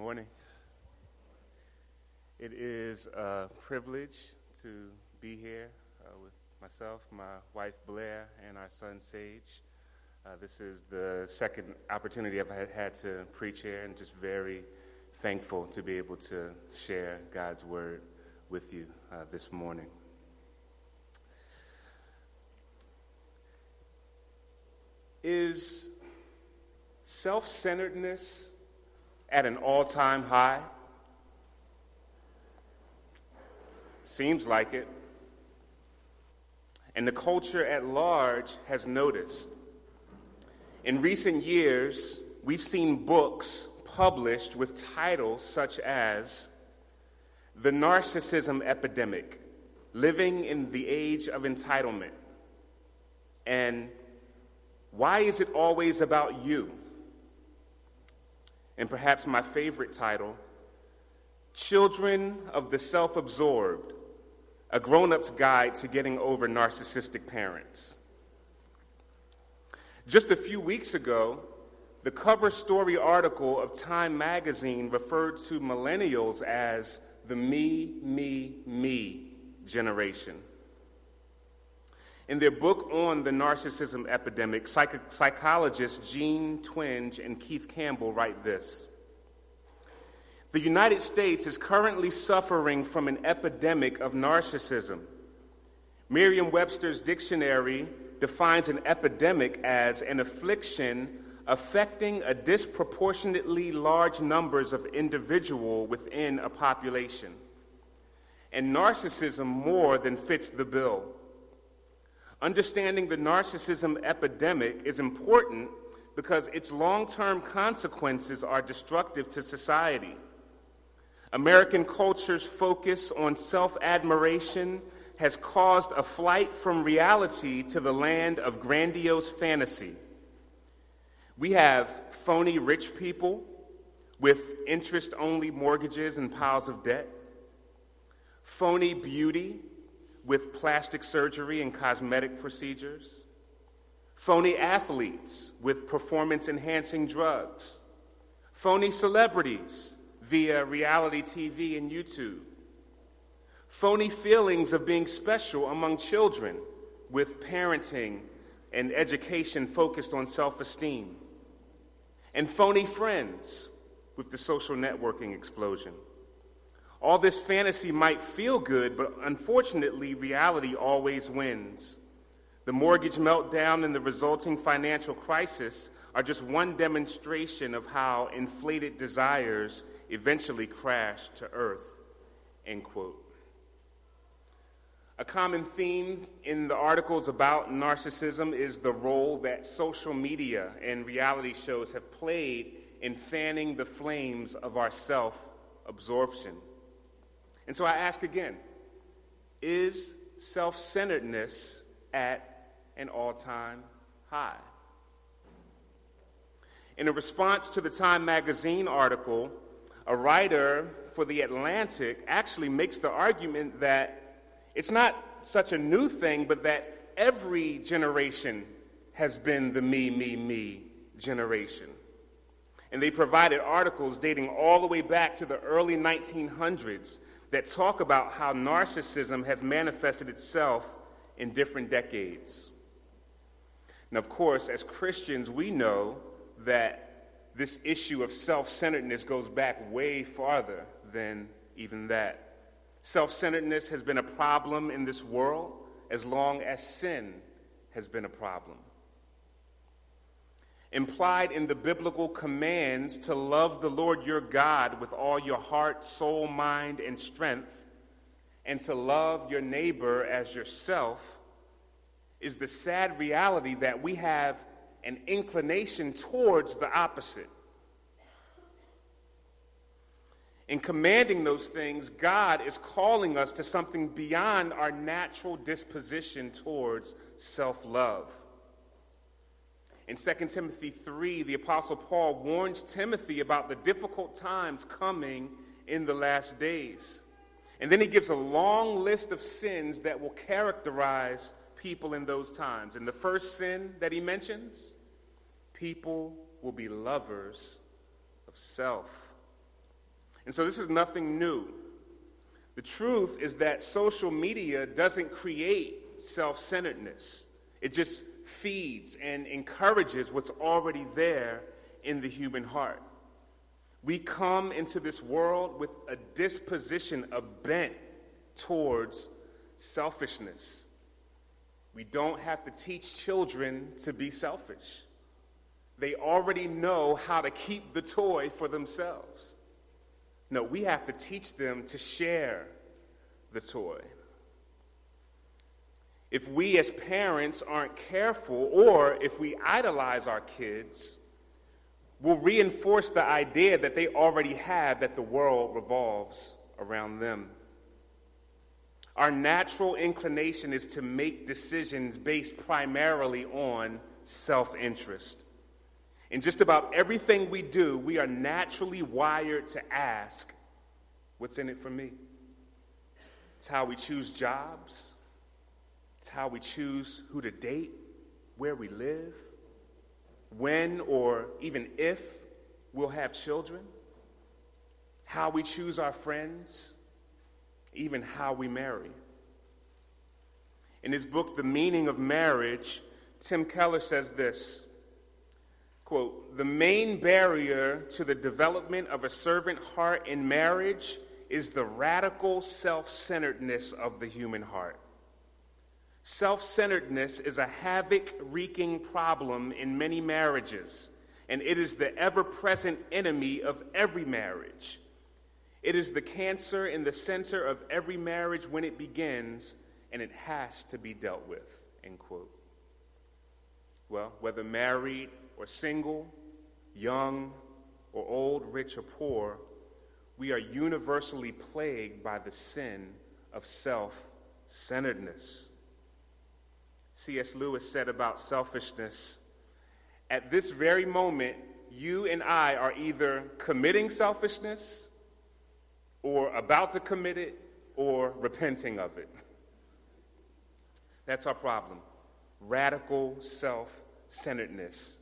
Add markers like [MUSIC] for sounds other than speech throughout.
morning. It is a privilege to be here uh, with myself, my wife Blair, and our son Sage. Uh, this is the second opportunity I've had, to preach here, and just very thankful to be able to share God's word with you uh, this morning. Is self centeredness at an all time high? Seems like it. And the culture at large has noticed. In recent years, we've seen books published with titles such as The Narcissism Epidemic Living in the Age of Entitlement and Why Is It Always About You? And perhaps my favorite title Children of the Self Absorbed A Grown Up's Guide to Getting Over Narcissistic Parents. Just a few weeks ago, the cover story article of Time magazine referred to millennials as the me, me, me generation. In their book on the narcissism epidemic, psych- psychologists Jean Twenge and Keith Campbell write this The United States is currently suffering from an epidemic of narcissism. Merriam Webster's dictionary defines an epidemic as an affliction affecting a disproportionately large numbers of individual within a population. And narcissism more than fits the bill. Understanding the narcissism epidemic is important because its long term consequences are destructive to society. American culture's focus on self admiration has caused a flight from reality to the land of grandiose fantasy. We have phony rich people with interest only mortgages and piles of debt, phony beauty with plastic surgery and cosmetic procedures, phony athletes with performance enhancing drugs, phony celebrities via reality TV and YouTube, phony feelings of being special among children with parenting and education focused on self esteem and phony friends with the social networking explosion. All this fantasy might feel good, but unfortunately, reality always wins. The mortgage meltdown and the resulting financial crisis are just one demonstration of how inflated desires eventually crash to earth. End quote. A common theme in the articles about narcissism is the role that social media and reality shows have played in fanning the flames of our self absorption. And so I ask again is self centeredness at an all time high? In a response to the Time magazine article, a writer for The Atlantic actually makes the argument that it's not such a new thing, but that every generation has been the me, me, me generation. And they provided articles dating all the way back to the early 1900s that talk about how narcissism has manifested itself in different decades. And of course, as Christians, we know that this issue of self centeredness goes back way farther than even that. Self centeredness has been a problem in this world as long as sin has been a problem. Implied in the biblical commands to love the Lord your God with all your heart, soul, mind, and strength, and to love your neighbor as yourself, is the sad reality that we have an inclination towards the opposite. In commanding those things, God is calling us to something beyond our natural disposition towards self love. In 2 Timothy 3, the Apostle Paul warns Timothy about the difficult times coming in the last days. And then he gives a long list of sins that will characterize people in those times. And the first sin that he mentions people will be lovers of self. And so this is nothing new. The truth is that social media doesn't create self centeredness, it just feeds and encourages what's already there in the human heart. We come into this world with a disposition, a bent towards selfishness. We don't have to teach children to be selfish. They already know how to keep the toy for themselves. No, we have to teach them to share the toy. If we as parents aren't careful, or if we idolize our kids, we'll reinforce the idea that they already have that the world revolves around them. Our natural inclination is to make decisions based primarily on self interest. In just about everything we do, we are naturally wired to ask, What's in it for me? It's how we choose jobs, how we choose who to date, where we live, when or even if we'll have children, how we choose our friends, even how we marry. In his book, The Meaning of Marriage, Tim Keller says this quote, The main barrier to the development of a servant heart in marriage is the radical self centeredness of the human heart. Self centeredness is a havoc wreaking problem in many marriages, and it is the ever present enemy of every marriage. It is the cancer in the center of every marriage when it begins, and it has to be dealt with. End quote. Well, whether married or single, young or old, rich or poor, we are universally plagued by the sin of self centeredness. C.S. Lewis said about selfishness at this very moment, you and I are either committing selfishness or about to commit it or repenting of it. That's our problem radical self centeredness.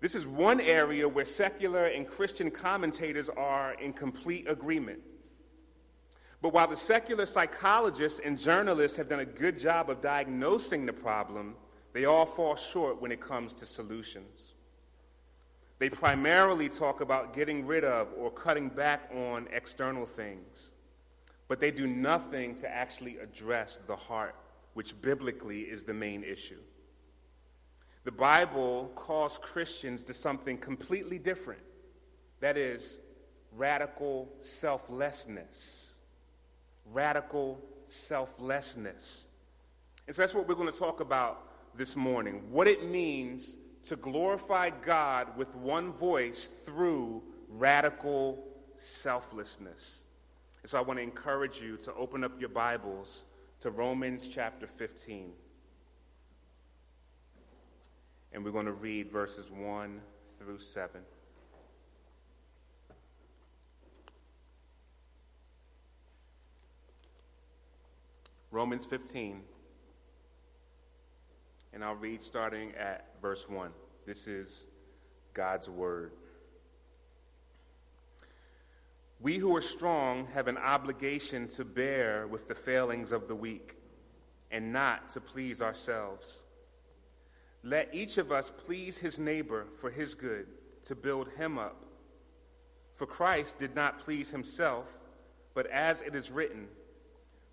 This is one area where secular and Christian commentators are in complete agreement. But while the secular psychologists and journalists have done a good job of diagnosing the problem, they all fall short when it comes to solutions. They primarily talk about getting rid of or cutting back on external things, but they do nothing to actually address the heart, which biblically is the main issue. The Bible calls Christians to something completely different that is, radical selflessness. Radical selflessness. And so that's what we're going to talk about this morning what it means to glorify God with one voice through radical selflessness. And so I want to encourage you to open up your Bibles to Romans chapter 15. And we're going to read verses 1 through 7. Romans 15 and I'll read starting at verse 1. This is God's word. We who are strong have an obligation to bear with the failings of the weak and not to please ourselves. Let each of us please his neighbor for his good, to build him up. For Christ did not please himself, but as it is written,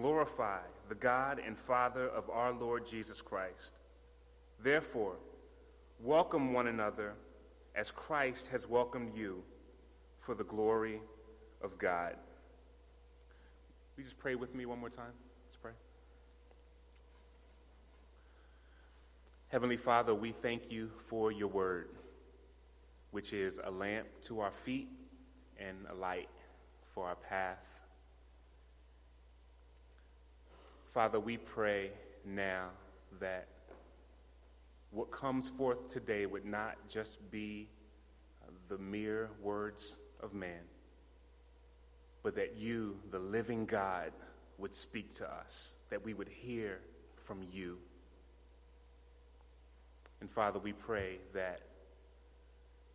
glorify the God and Father of our Lord Jesus Christ. Therefore, Welcome one another as Christ has welcomed you for the glory of God. You just pray with me one more time? Let's pray. Heavenly Father, we thank you for your word, which is a lamp to our feet and a light for our path. Father, we pray now that what comes forth today would not just be uh, the mere words of man, but that you, the living God, would speak to us, that we would hear from you. And Father, we pray that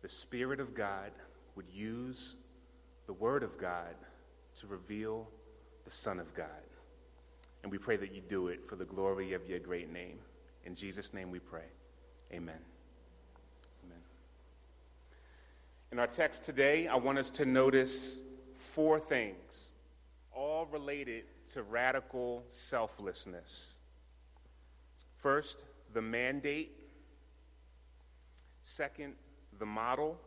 the Spirit of God would use the Word of God to reveal the Son of God. And we pray that you do it for the glory of your great name. In Jesus' name we pray. Amen. Amen. In our text today, I want us to notice four things, all related to radical selflessness. First, the mandate. Second, the model.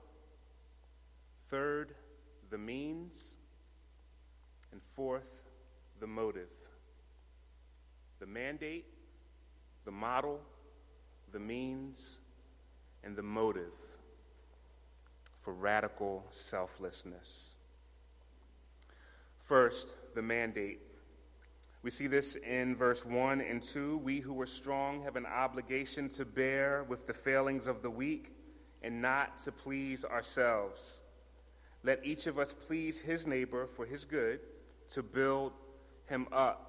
Third, the means. And fourth, the motive. The mandate, the model, the means, and the motive for radical selflessness. First, the mandate. We see this in verse 1 and 2. We who are strong have an obligation to bear with the failings of the weak and not to please ourselves. Let each of us please his neighbor for his good to build him up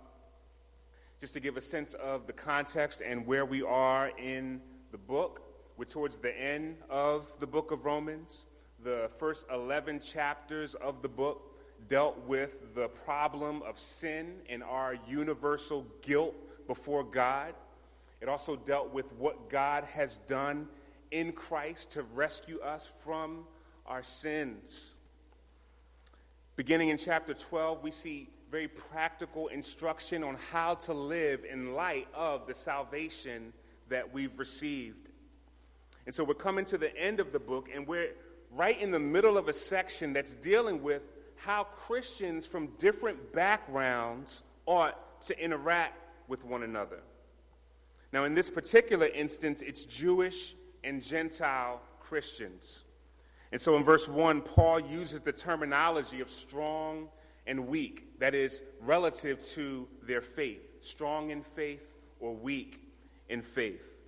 just to give a sense of the context and where we are in the book. We're towards the end of the book of Romans. The first 11 chapters of the book dealt with the problem of sin and our universal guilt before God. It also dealt with what God has done in Christ to rescue us from our sins. Beginning in chapter 12, we see very practical instruction on how to live in light of the salvation that we've received. And so we're coming to the end of the book, and we're right in the middle of a section that's dealing with how Christians from different backgrounds ought to interact with one another. Now, in this particular instance, it's Jewish and Gentile Christians. And so in verse 1, Paul uses the terminology of strong and weak, that is, relative to their faith, strong in faith or weak in faith.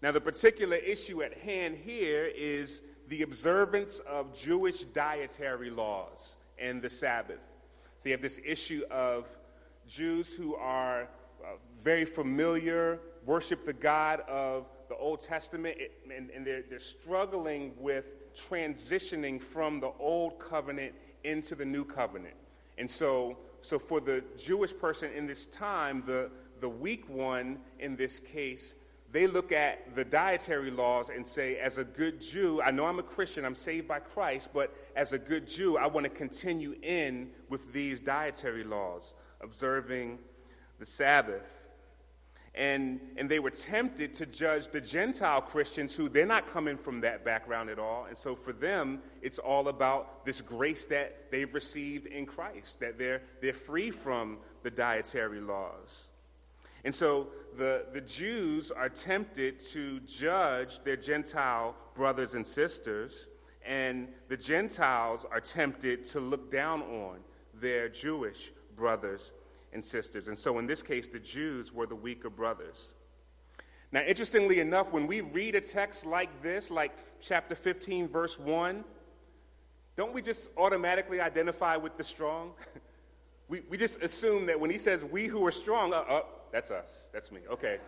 Now, the particular issue at hand here is the observance of Jewish dietary laws and the Sabbath. So you have this issue of Jews who are uh, very familiar, worship the God of the Old Testament, and, and they're, they're struggling with transitioning from the Old Covenant into the new covenant. And so, so for the Jewish person in this time, the, the weak one in this case, they look at the dietary laws and say, as a good Jew, I know I'm a Christian, I'm saved by Christ, but as a good Jew, I want to continue in with these dietary laws, observing the Sabbath and, and they were tempted to judge the Gentile Christians who they're not coming from that background at all. And so for them, it's all about this grace that they've received in Christ, that they're, they're free from the dietary laws. And so the, the Jews are tempted to judge their Gentile brothers and sisters, and the Gentiles are tempted to look down on their Jewish brothers and sisters. And so in this case, the Jews were the weaker brothers. Now, interestingly enough, when we read a text like this, like chapter 15, verse 1, don't we just automatically identify with the strong? [LAUGHS] we, we just assume that when he says, we who are strong, uh, uh, that's us, that's me. Okay,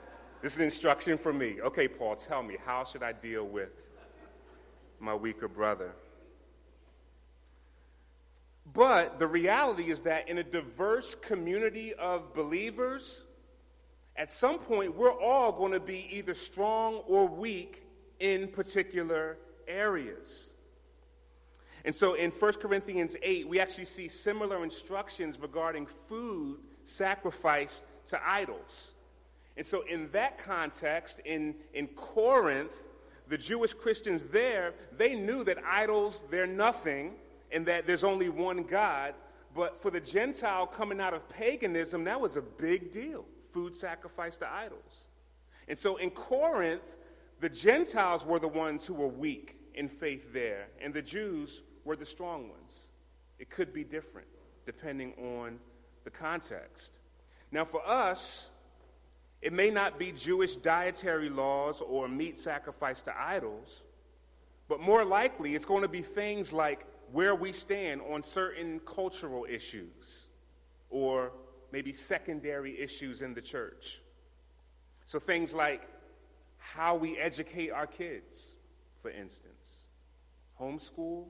this is instruction for me. Okay, Paul, tell me, how should I deal with my weaker brother? But the reality is that in a diverse community of believers, at some point, we're all going to be either strong or weak in particular areas. And so in 1 Corinthians 8, we actually see similar instructions regarding food sacrificed to idols. And so, in that context, in, in Corinth, the Jewish Christians there, they knew that idols, they're nothing and that there's only one God. But for the Gentile coming out of paganism, that was a big deal food sacrifice to idols. And so in Corinth, the Gentiles were the ones who were weak in faith there, and the Jews were the strong ones. It could be different depending on the context. Now, for us, it may not be Jewish dietary laws or meat sacrifice to idols, but more likely it's going to be things like where we stand on certain cultural issues or maybe secondary issues in the church. So things like how we educate our kids, for instance, homeschool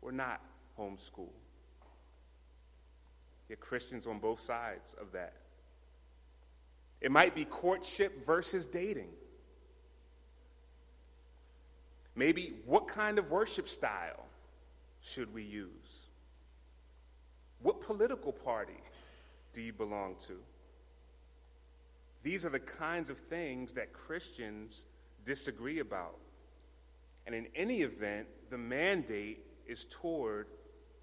or not homeschool. You're Christians on both sides of that. It might be courtship versus dating. Maybe what kind of worship style should we use? What political party do you belong to? These are the kinds of things that Christians disagree about. And in any event, the mandate is toward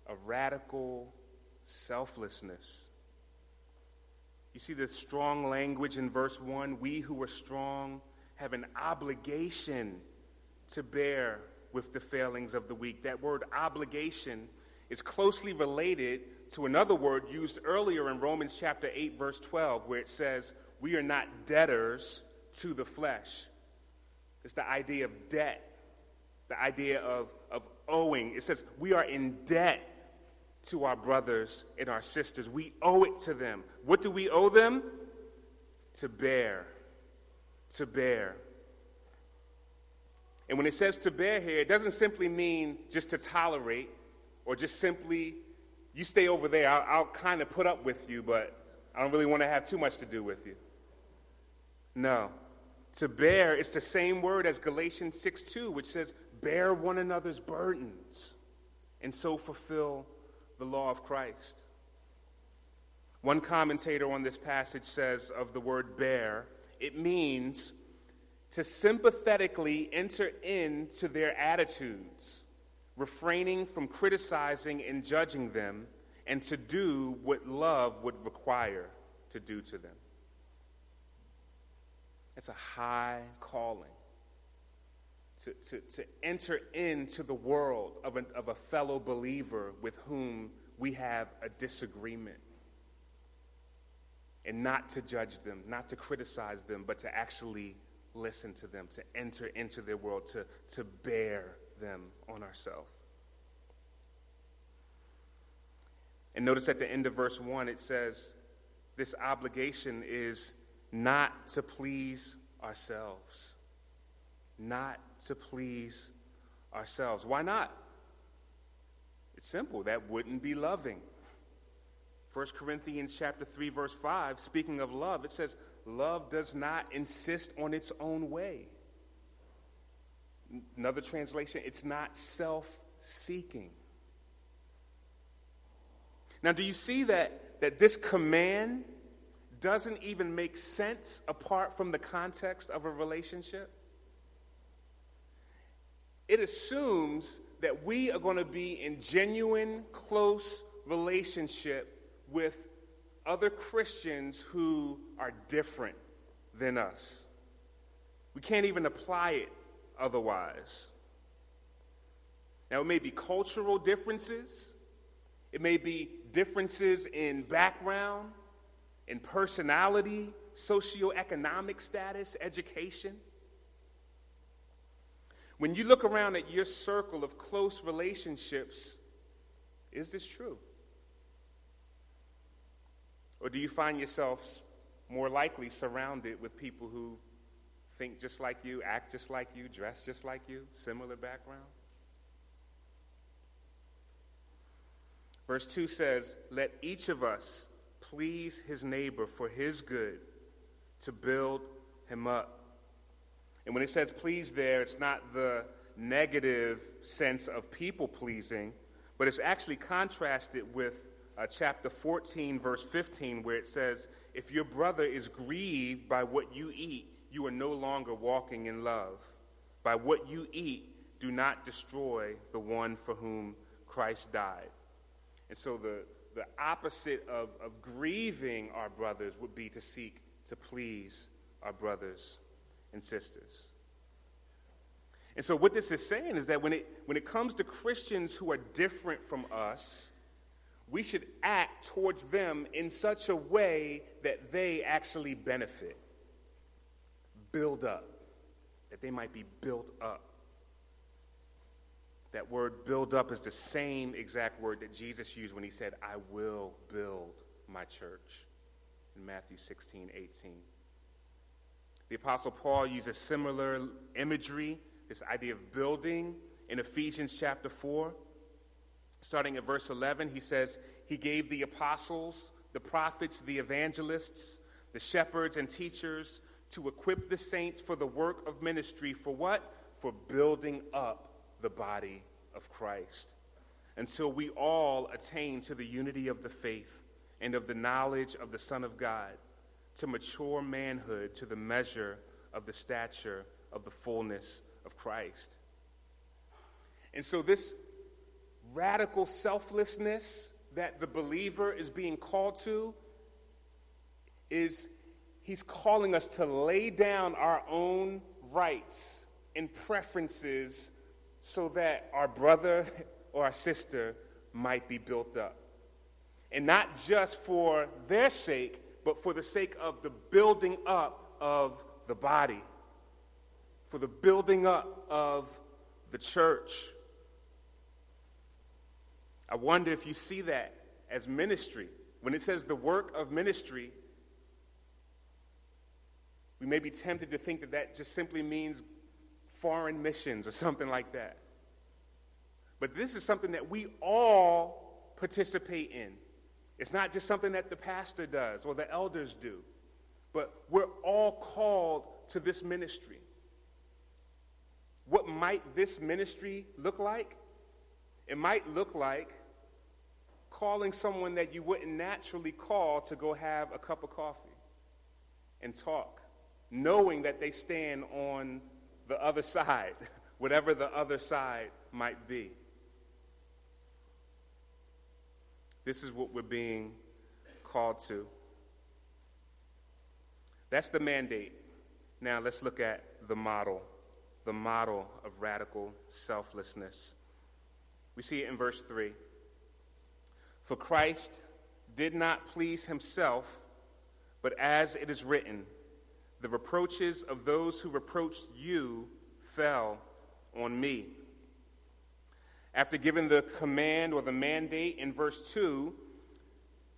a radical selflessness. You see the strong language in verse 1 we who are strong have an obligation to bear with the failings of the weak. That word obligation is closely related to another word used earlier in Romans chapter 8, verse 12, where it says, We are not debtors to the flesh. It's the idea of debt, the idea of, of owing. It says, We are in debt to our brothers and our sisters. We owe it to them. What do we owe them? To bear. To bear. And when it says to bear here, it doesn't simply mean just to tolerate or just simply, you stay over there, I'll, I'll kind of put up with you, but I don't really want to have too much to do with you. No. To bear is the same word as Galatians 6 2, which says, bear one another's burdens and so fulfill the law of Christ. One commentator on this passage says of the word bear, it means to sympathetically enter into their attitudes, refraining from criticizing and judging them, and to do what love would require to do to them. It's a high calling to, to, to enter into the world of, an, of a fellow believer with whom we have a disagreement. And not to judge them, not to criticize them, but to actually listen to them, to enter into their world, to, to bear them on ourselves. And notice at the end of verse 1, it says, This obligation is not to please ourselves. Not to please ourselves. Why not? It's simple. That wouldn't be loving. 1 Corinthians chapter 3 verse 5 speaking of love it says love does not insist on its own way. Another translation it's not self-seeking. Now do you see that that this command doesn't even make sense apart from the context of a relationship? it assumes that we are going to be in genuine, close relationship with other Christians who are different than us. We can't even apply it otherwise. Now, it may be cultural differences, it may be differences in background, in personality, socioeconomic status, education. When you look around at your circle of close relationships, is this true? Or do you find yourselves more likely surrounded with people who think just like you, act just like you, dress just like you, similar background? Verse 2 says, Let each of us please his neighbor for his good to build him up. And when it says please there, it's not the negative sense of people pleasing, but it's actually contrasted with uh, chapter 14, verse 15, where it says, If your brother is grieved by what you eat, you are no longer walking in love. By what you eat, do not destroy the one for whom Christ died. And so the, the opposite of, of grieving our brothers would be to seek to please our brothers and sisters. And so, what this is saying is that when it, when it comes to Christians who are different from us, we should act towards them in such a way that they actually benefit, build up, that they might be built up. That word build up is the same exact word that Jesus used when he said, I will build my church in Matthew 16, 18. The Apostle Paul uses similar imagery, this idea of building, in Ephesians chapter 4. Starting at verse 11, he says, He gave the apostles, the prophets, the evangelists, the shepherds, and teachers to equip the saints for the work of ministry. For what? For building up the body of Christ until we all attain to the unity of the faith and of the knowledge of the Son of God, to mature manhood to the measure of the stature of the fullness of Christ. And so, this radical selflessness that the believer is being called to is he's calling us to lay down our own rights and preferences so that our brother or our sister might be built up. And not just for their sake, but for the sake of the building up of the body, for the building up of the church. I wonder if you see that as ministry. When it says the work of ministry, we may be tempted to think that that just simply means foreign missions or something like that. But this is something that we all participate in. It's not just something that the pastor does or the elders do, but we're all called to this ministry. What might this ministry look like? It might look like calling someone that you wouldn't naturally call to go have a cup of coffee and talk, knowing that they stand on the other side, [LAUGHS] whatever the other side might be. This is what we're being called to. That's the mandate. Now let's look at the model, the model of radical selflessness. We see it in verse 3. For Christ did not please himself, but as it is written, the reproaches of those who reproached you fell on me. After giving the command or the mandate in verse 2,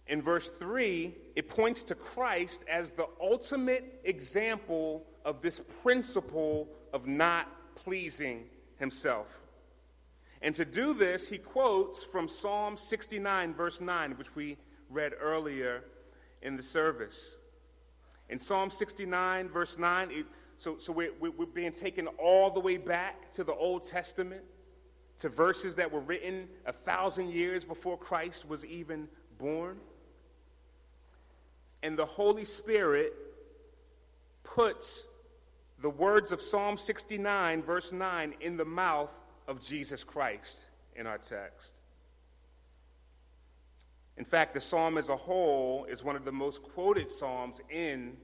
in verse 3, it points to Christ as the ultimate example of this principle of not pleasing himself. And to do this, he quotes from Psalm 69, verse 9, which we read earlier in the service. In Psalm 69, verse 9, it, so, so we're, we're being taken all the way back to the Old Testament, to verses that were written a thousand years before Christ was even born. And the Holy Spirit puts the words of Psalm 69, verse 9, in the mouth of Jesus Christ in our text. In fact, the psalm as a whole is one of the most quoted psalms in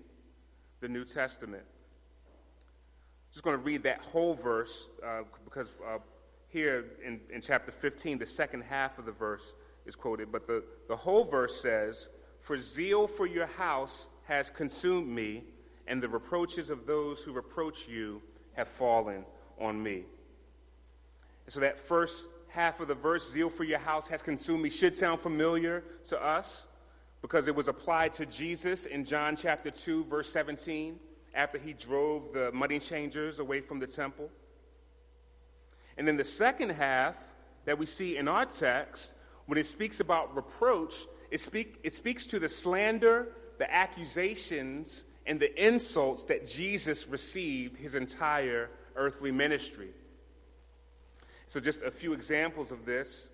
the New Testament. I'm just going to read that whole verse uh, because uh, here in, in chapter 15, the second half of the verse is quoted. But the, the whole verse says, For zeal for your house has consumed me, and the reproaches of those who reproach you have fallen on me. So that first half of the verse, zeal for your house has consumed me, should sound familiar to us because it was applied to Jesus in John chapter 2, verse 17, after he drove the money changers away from the temple. And then the second half that we see in our text, when it speaks about reproach, it, speak, it speaks to the slander, the accusations, and the insults that Jesus received his entire earthly ministry. So, just a few examples of this.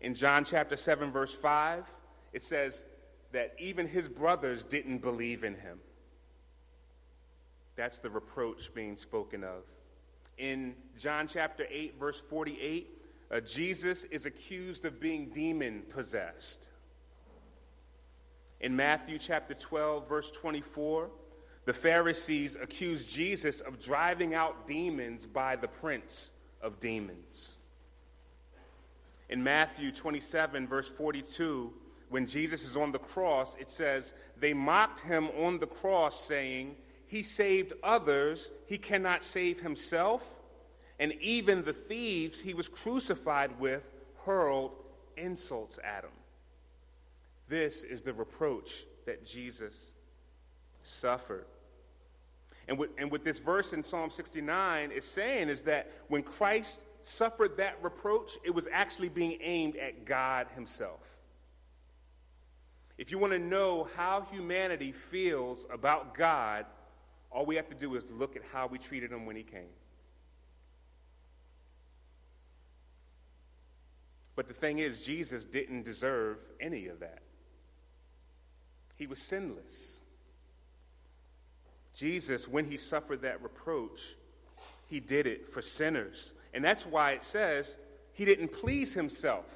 In John chapter 7, verse 5, it says that even his brothers didn't believe in him. That's the reproach being spoken of. In John chapter 8, verse 48, uh, Jesus is accused of being demon possessed. In Matthew chapter 12, verse 24, the Pharisees accuse Jesus of driving out demons by the prince of demons. In Matthew 27, verse 42, when Jesus is on the cross, it says, They mocked him on the cross, saying, He saved others, he cannot save himself. And even the thieves he was crucified with hurled insults at him. This is the reproach that Jesus suffered. And what, and what this verse in Psalm 69 is saying is that when Christ suffered that reproach, it was actually being aimed at God Himself. If you want to know how humanity feels about God, all we have to do is look at how we treated Him when He came. But the thing is, Jesus didn't deserve any of that. He was sinless. Jesus, when he suffered that reproach, he did it for sinners. And that's why it says he didn't please himself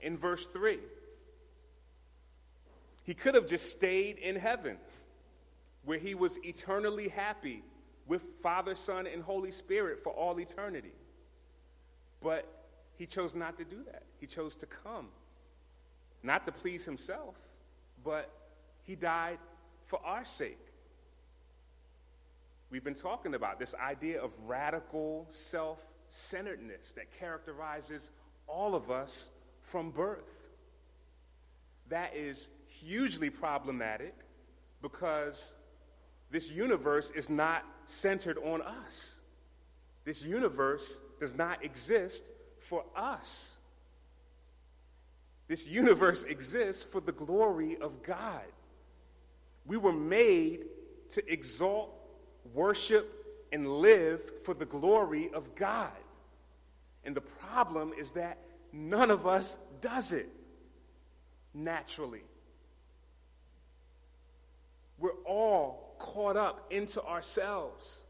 in verse 3. He could have just stayed in heaven where he was eternally happy with Father, Son, and Holy Spirit for all eternity. But he chose not to do that. He chose to come, not to please himself, but he died for our sake. We've been talking about this idea of radical self centeredness that characterizes all of us from birth. That is hugely problematic because this universe is not centered on us. This universe does not exist for us. This universe exists for the glory of God. We were made to exalt worship, and live for the glory of God. And the problem is that none of us does it naturally. We're all caught up into ourselves.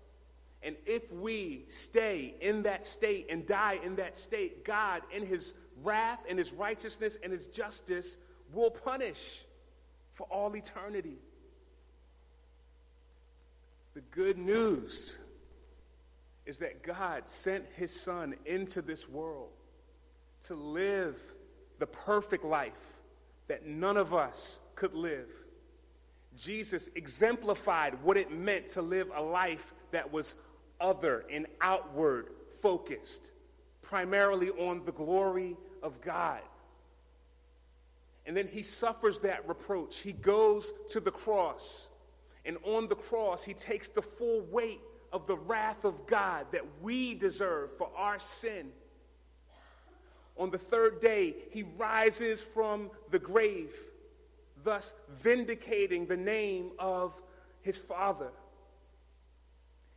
And if we stay in that state and die in that state, God, in His wrath and His righteousness and His justice, will punish for all eternity. The good news is that God sent his son into this world to live the perfect life that none of us could live. Jesus exemplified what it meant to live a life that was other and outward focused, primarily on the glory of God. And then he suffers that reproach. He goes to the cross and on the cross, he takes the full weight of the wrath of God that we deserve for our sin. On the third day, he rises from the grave, thus vindicating the name of his Father.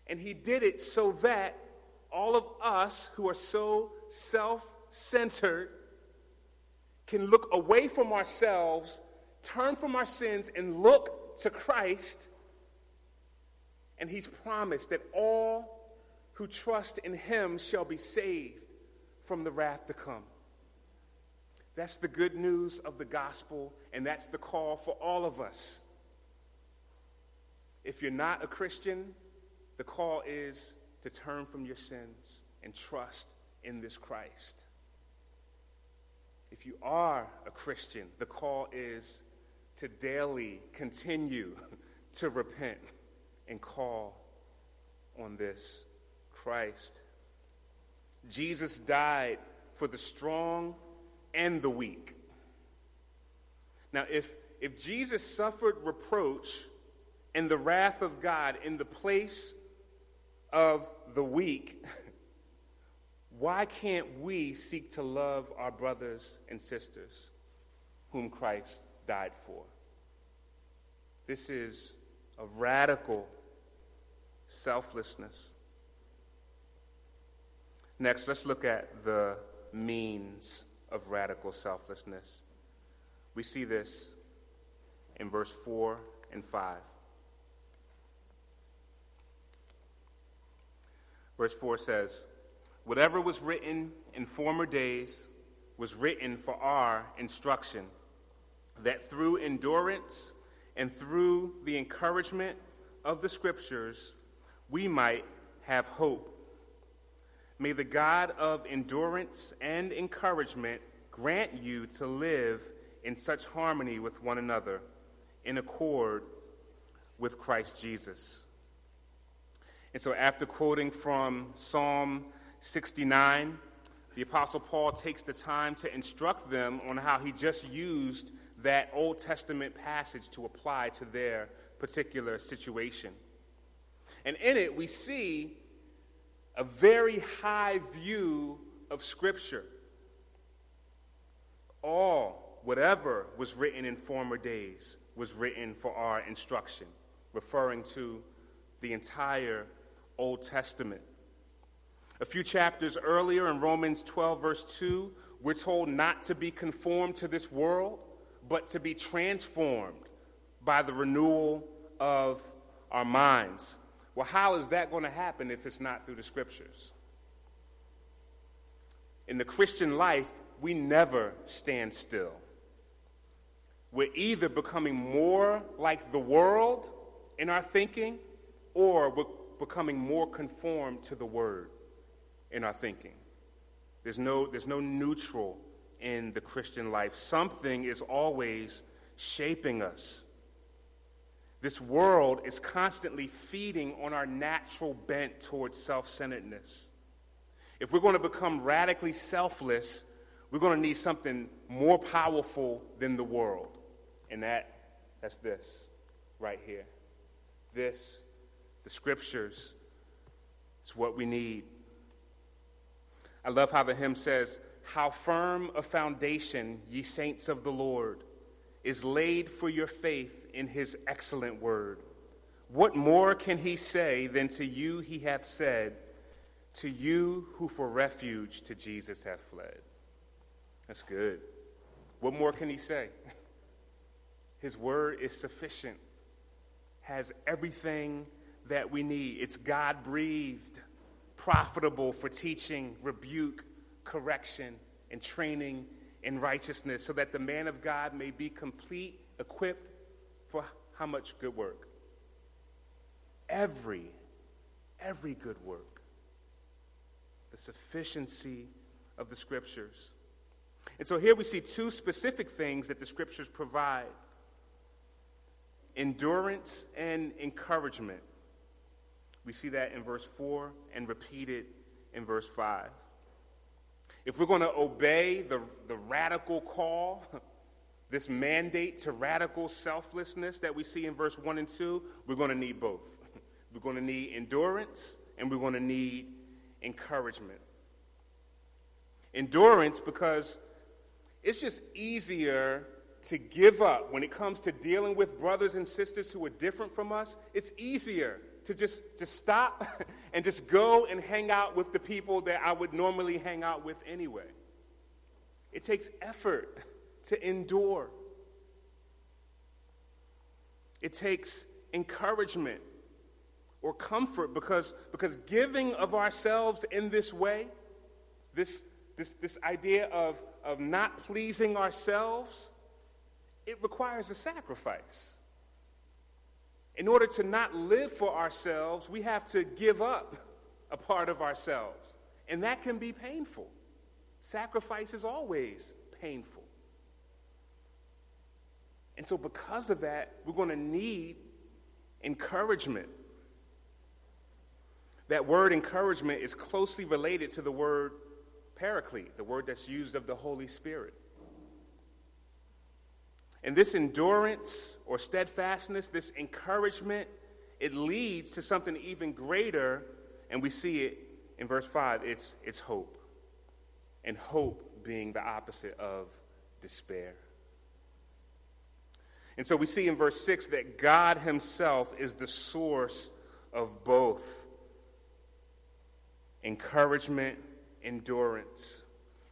And he did it so that all of us who are so self centered can look away from ourselves, turn from our sins, and look to Christ and he's promised that all who trust in him shall be saved from the wrath to come. That's the good news of the gospel, and that's the call for all of us. If you're not a Christian, the call is to turn from your sins and trust in this Christ. If you are a Christian, the call is to daily continue [LAUGHS] to repent and call on this Christ. Jesus died for the strong and the weak. Now, if, if Jesus suffered reproach and the wrath of God in the place of the weak, [LAUGHS] why can't we seek to love our brothers and sisters whom Christ died for? This is a radical selflessness. Next, let's look at the means of radical selflessness. We see this in verse 4 and 5. Verse 4 says, Whatever was written in former days was written for our instruction, that through endurance and through the encouragement of the Scriptures, we might have hope. May the God of endurance and encouragement grant you to live in such harmony with one another, in accord with Christ Jesus. And so, after quoting from Psalm 69, the Apostle Paul takes the time to instruct them on how he just used that Old Testament passage to apply to their particular situation. And in it, we see a very high view of Scripture. All, whatever was written in former days, was written for our instruction, referring to the entire Old Testament. A few chapters earlier in Romans 12, verse 2, we're told not to be conformed to this world, but to be transformed by the renewal of our minds. Well, how is that going to happen if it's not through the scriptures? In the Christian life, we never stand still. We're either becoming more like the world in our thinking, or we're becoming more conformed to the Word in our thinking. There's no, there's no neutral in the Christian life. Something is always shaping us. This world is constantly feeding on our natural bent towards self centeredness. If we're going to become radically selfless, we're going to need something more powerful than the world. And that, that's this right here. This, the scriptures, is what we need. I love how the hymn says, How firm a foundation, ye saints of the Lord, is laid for your faith in his excellent word. What more can he say than to you he hath said, to you who for refuge to Jesus have fled? That's good. What more can he say? [LAUGHS] His word is sufficient, has everything that we need. It's God breathed profitable for teaching, rebuke, correction, and training in righteousness, so that the man of God may be complete, equipped for how much good work? Every, every good work. The sufficiency of the scriptures. And so here we see two specific things that the scriptures provide endurance and encouragement. We see that in verse 4 and repeated in verse 5. If we're going to obey the, the radical call, [LAUGHS] this mandate to radical selflessness that we see in verse 1 and 2, we're going to need both. [LAUGHS] We're going to need endurance and we're going to need encouragement. Endurance because it's just easier to give up when it comes to dealing with brothers and sisters who are different from us. It's easier to just, just stop [LAUGHS] and just go and hang out with the people that I would normally hang out with anyway. It takes effort [LAUGHS] to endure, it takes encouragement or comfort because, because giving of ourselves in this way, this, this, this idea of, of not pleasing ourselves, it requires a sacrifice. In order to not live for ourselves, we have to give up a part of ourselves. And that can be painful. Sacrifice is always painful. And so, because of that, we're going to need encouragement. That word encouragement is closely related to the word paraclete, the word that's used of the Holy Spirit. And this endurance or steadfastness, this encouragement, it leads to something even greater, and we see it in verse 5 it's, it's hope. And hope being the opposite of despair. And so we see in verse 6 that God Himself is the source of both encouragement, endurance.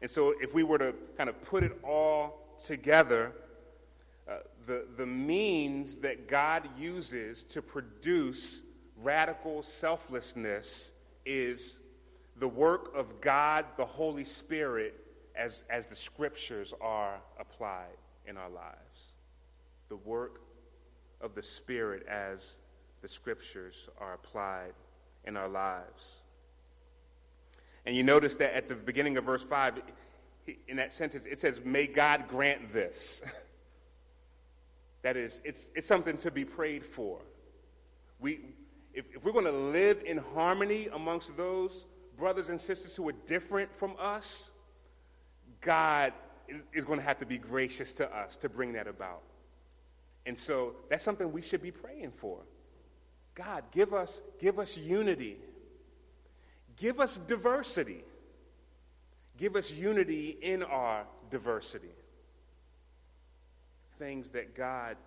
And so if we were to kind of put it all together, uh, the, the means that God uses to produce radical selflessness is the work of God, the Holy Spirit, as, as the scriptures are applied in our lives. The work of the Spirit as the scriptures are applied in our lives. And you notice that at the beginning of verse 5, in that sentence, it says, May God grant this. [LAUGHS] that is, it's, it's something to be prayed for. We, if, if we're going to live in harmony amongst those brothers and sisters who are different from us, God is, is going to have to be gracious to us to bring that about. And so that's something we should be praying for. God, give us, give us unity. Give us diversity. Give us unity in our diversity. Things that God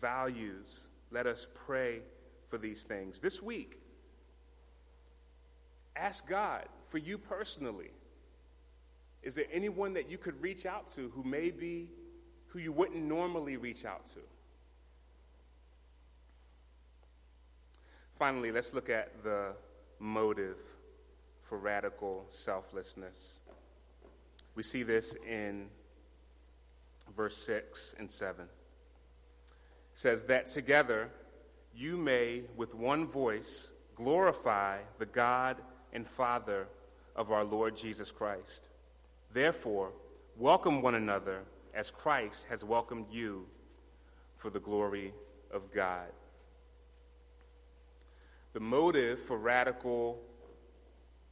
values. Let us pray for these things. This week, ask God for you personally. Is there anyone that you could reach out to who may be who you wouldn't normally reach out to? Finally, let's look at the motive for radical selflessness. We see this in verse 6 and 7. It says that together you may, with one voice, glorify the God and Father of our Lord Jesus Christ. Therefore, welcome one another as Christ has welcomed you for the glory of God. The motive for radical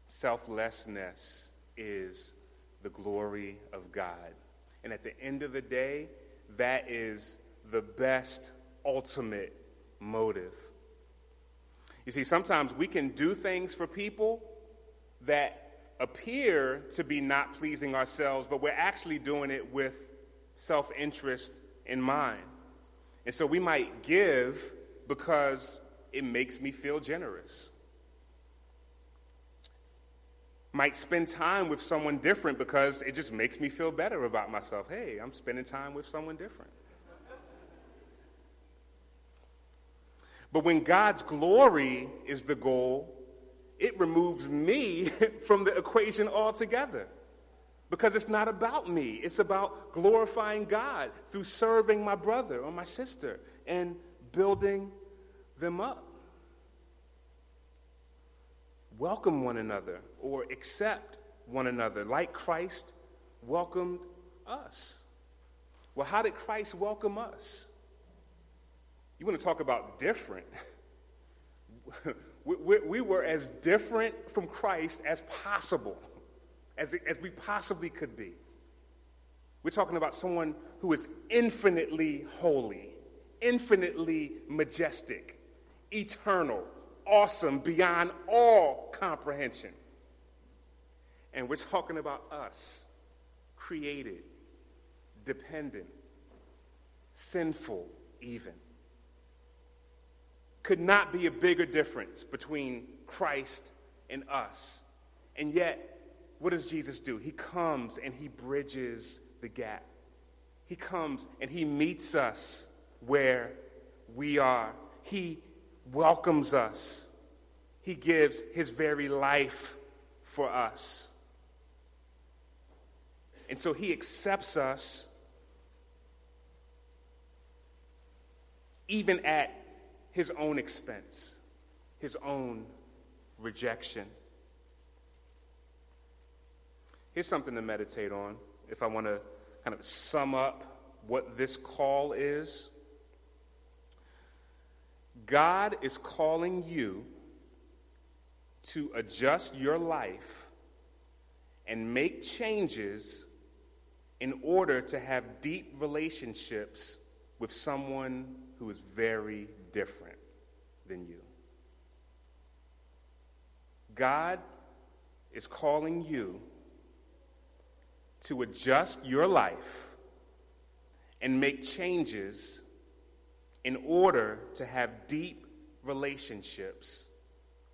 selflessness is the glory of God. And at the end of the day, that is the best ultimate motive. You see, sometimes we can do things for people that appear to be not pleasing ourselves, but we're actually doing it with self interest in mind. And so we might give because it makes me feel generous. Might spend time with someone different because it just makes me feel better about myself. Hey, I'm spending time with someone different. But when God's glory is the goal, it removes me [LAUGHS] from the equation altogether. Because it's not about me, it's about glorifying God through serving my brother or my sister and building them up. Welcome one another or accept one another like Christ welcomed us. Well, how did Christ welcome us? You want to talk about different? [LAUGHS] we, we, we, were as different from Christ as possible, as, as we possibly could be. We're talking about someone who is infinitely holy, infinitely majestic, eternal, awesome, beyond all comprehension. And we're talking about us, created, dependent, sinful, even could not be a bigger difference between Christ and us. And yet, what does Jesus do? He comes and he bridges the gap. He comes and he meets us where we are. He welcomes us. He gives his very life for us. And so he accepts us even at his own expense, his own rejection. Here's something to meditate on if I want to kind of sum up what this call is. God is calling you to adjust your life and make changes in order to have deep relationships with someone who is very different than you. God is calling you to adjust your life and make changes in order to have deep relationships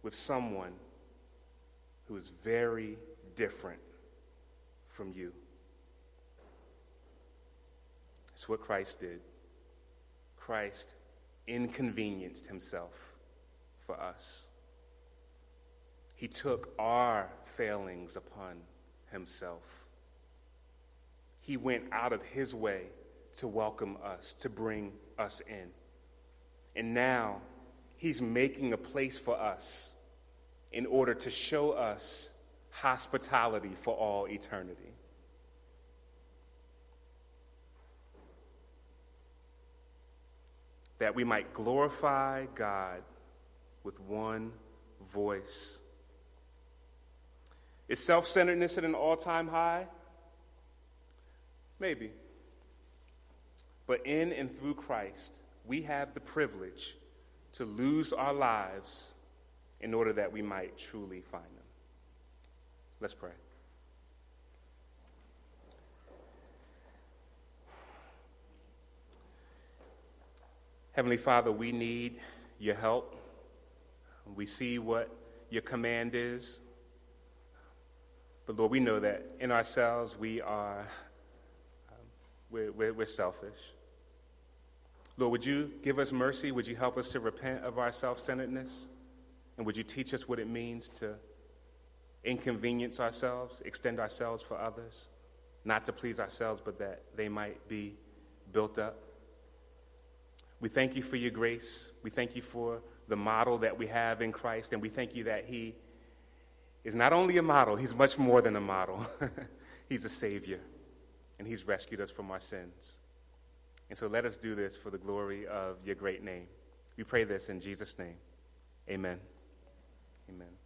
with someone who is very different from you. It's what Christ did. Christ inconvenienced himself for us. He took our failings upon himself. He went out of his way to welcome us, to bring us in. And now he's making a place for us in order to show us hospitality for all eternity. That we might glorify God with one voice. Is self centeredness at an all time high? Maybe. But in and through Christ, we have the privilege to lose our lives in order that we might truly find them. Let's pray. Heavenly Father, we need your help. We see what your command is. But Lord, we know that in ourselves we are um, we're, we're, we're selfish. Lord, would you give us mercy? Would you help us to repent of our self centeredness? And would you teach us what it means to inconvenience ourselves, extend ourselves for others, not to please ourselves, but that they might be built up? We thank you for your grace. We thank you for the model that we have in Christ, and we thank you that He is not only a model, He's much more than a model. [LAUGHS] he's a Savior, and He's rescued us from our sins. And so let us do this for the glory of your great name. We pray this in Jesus' name. Amen. Amen.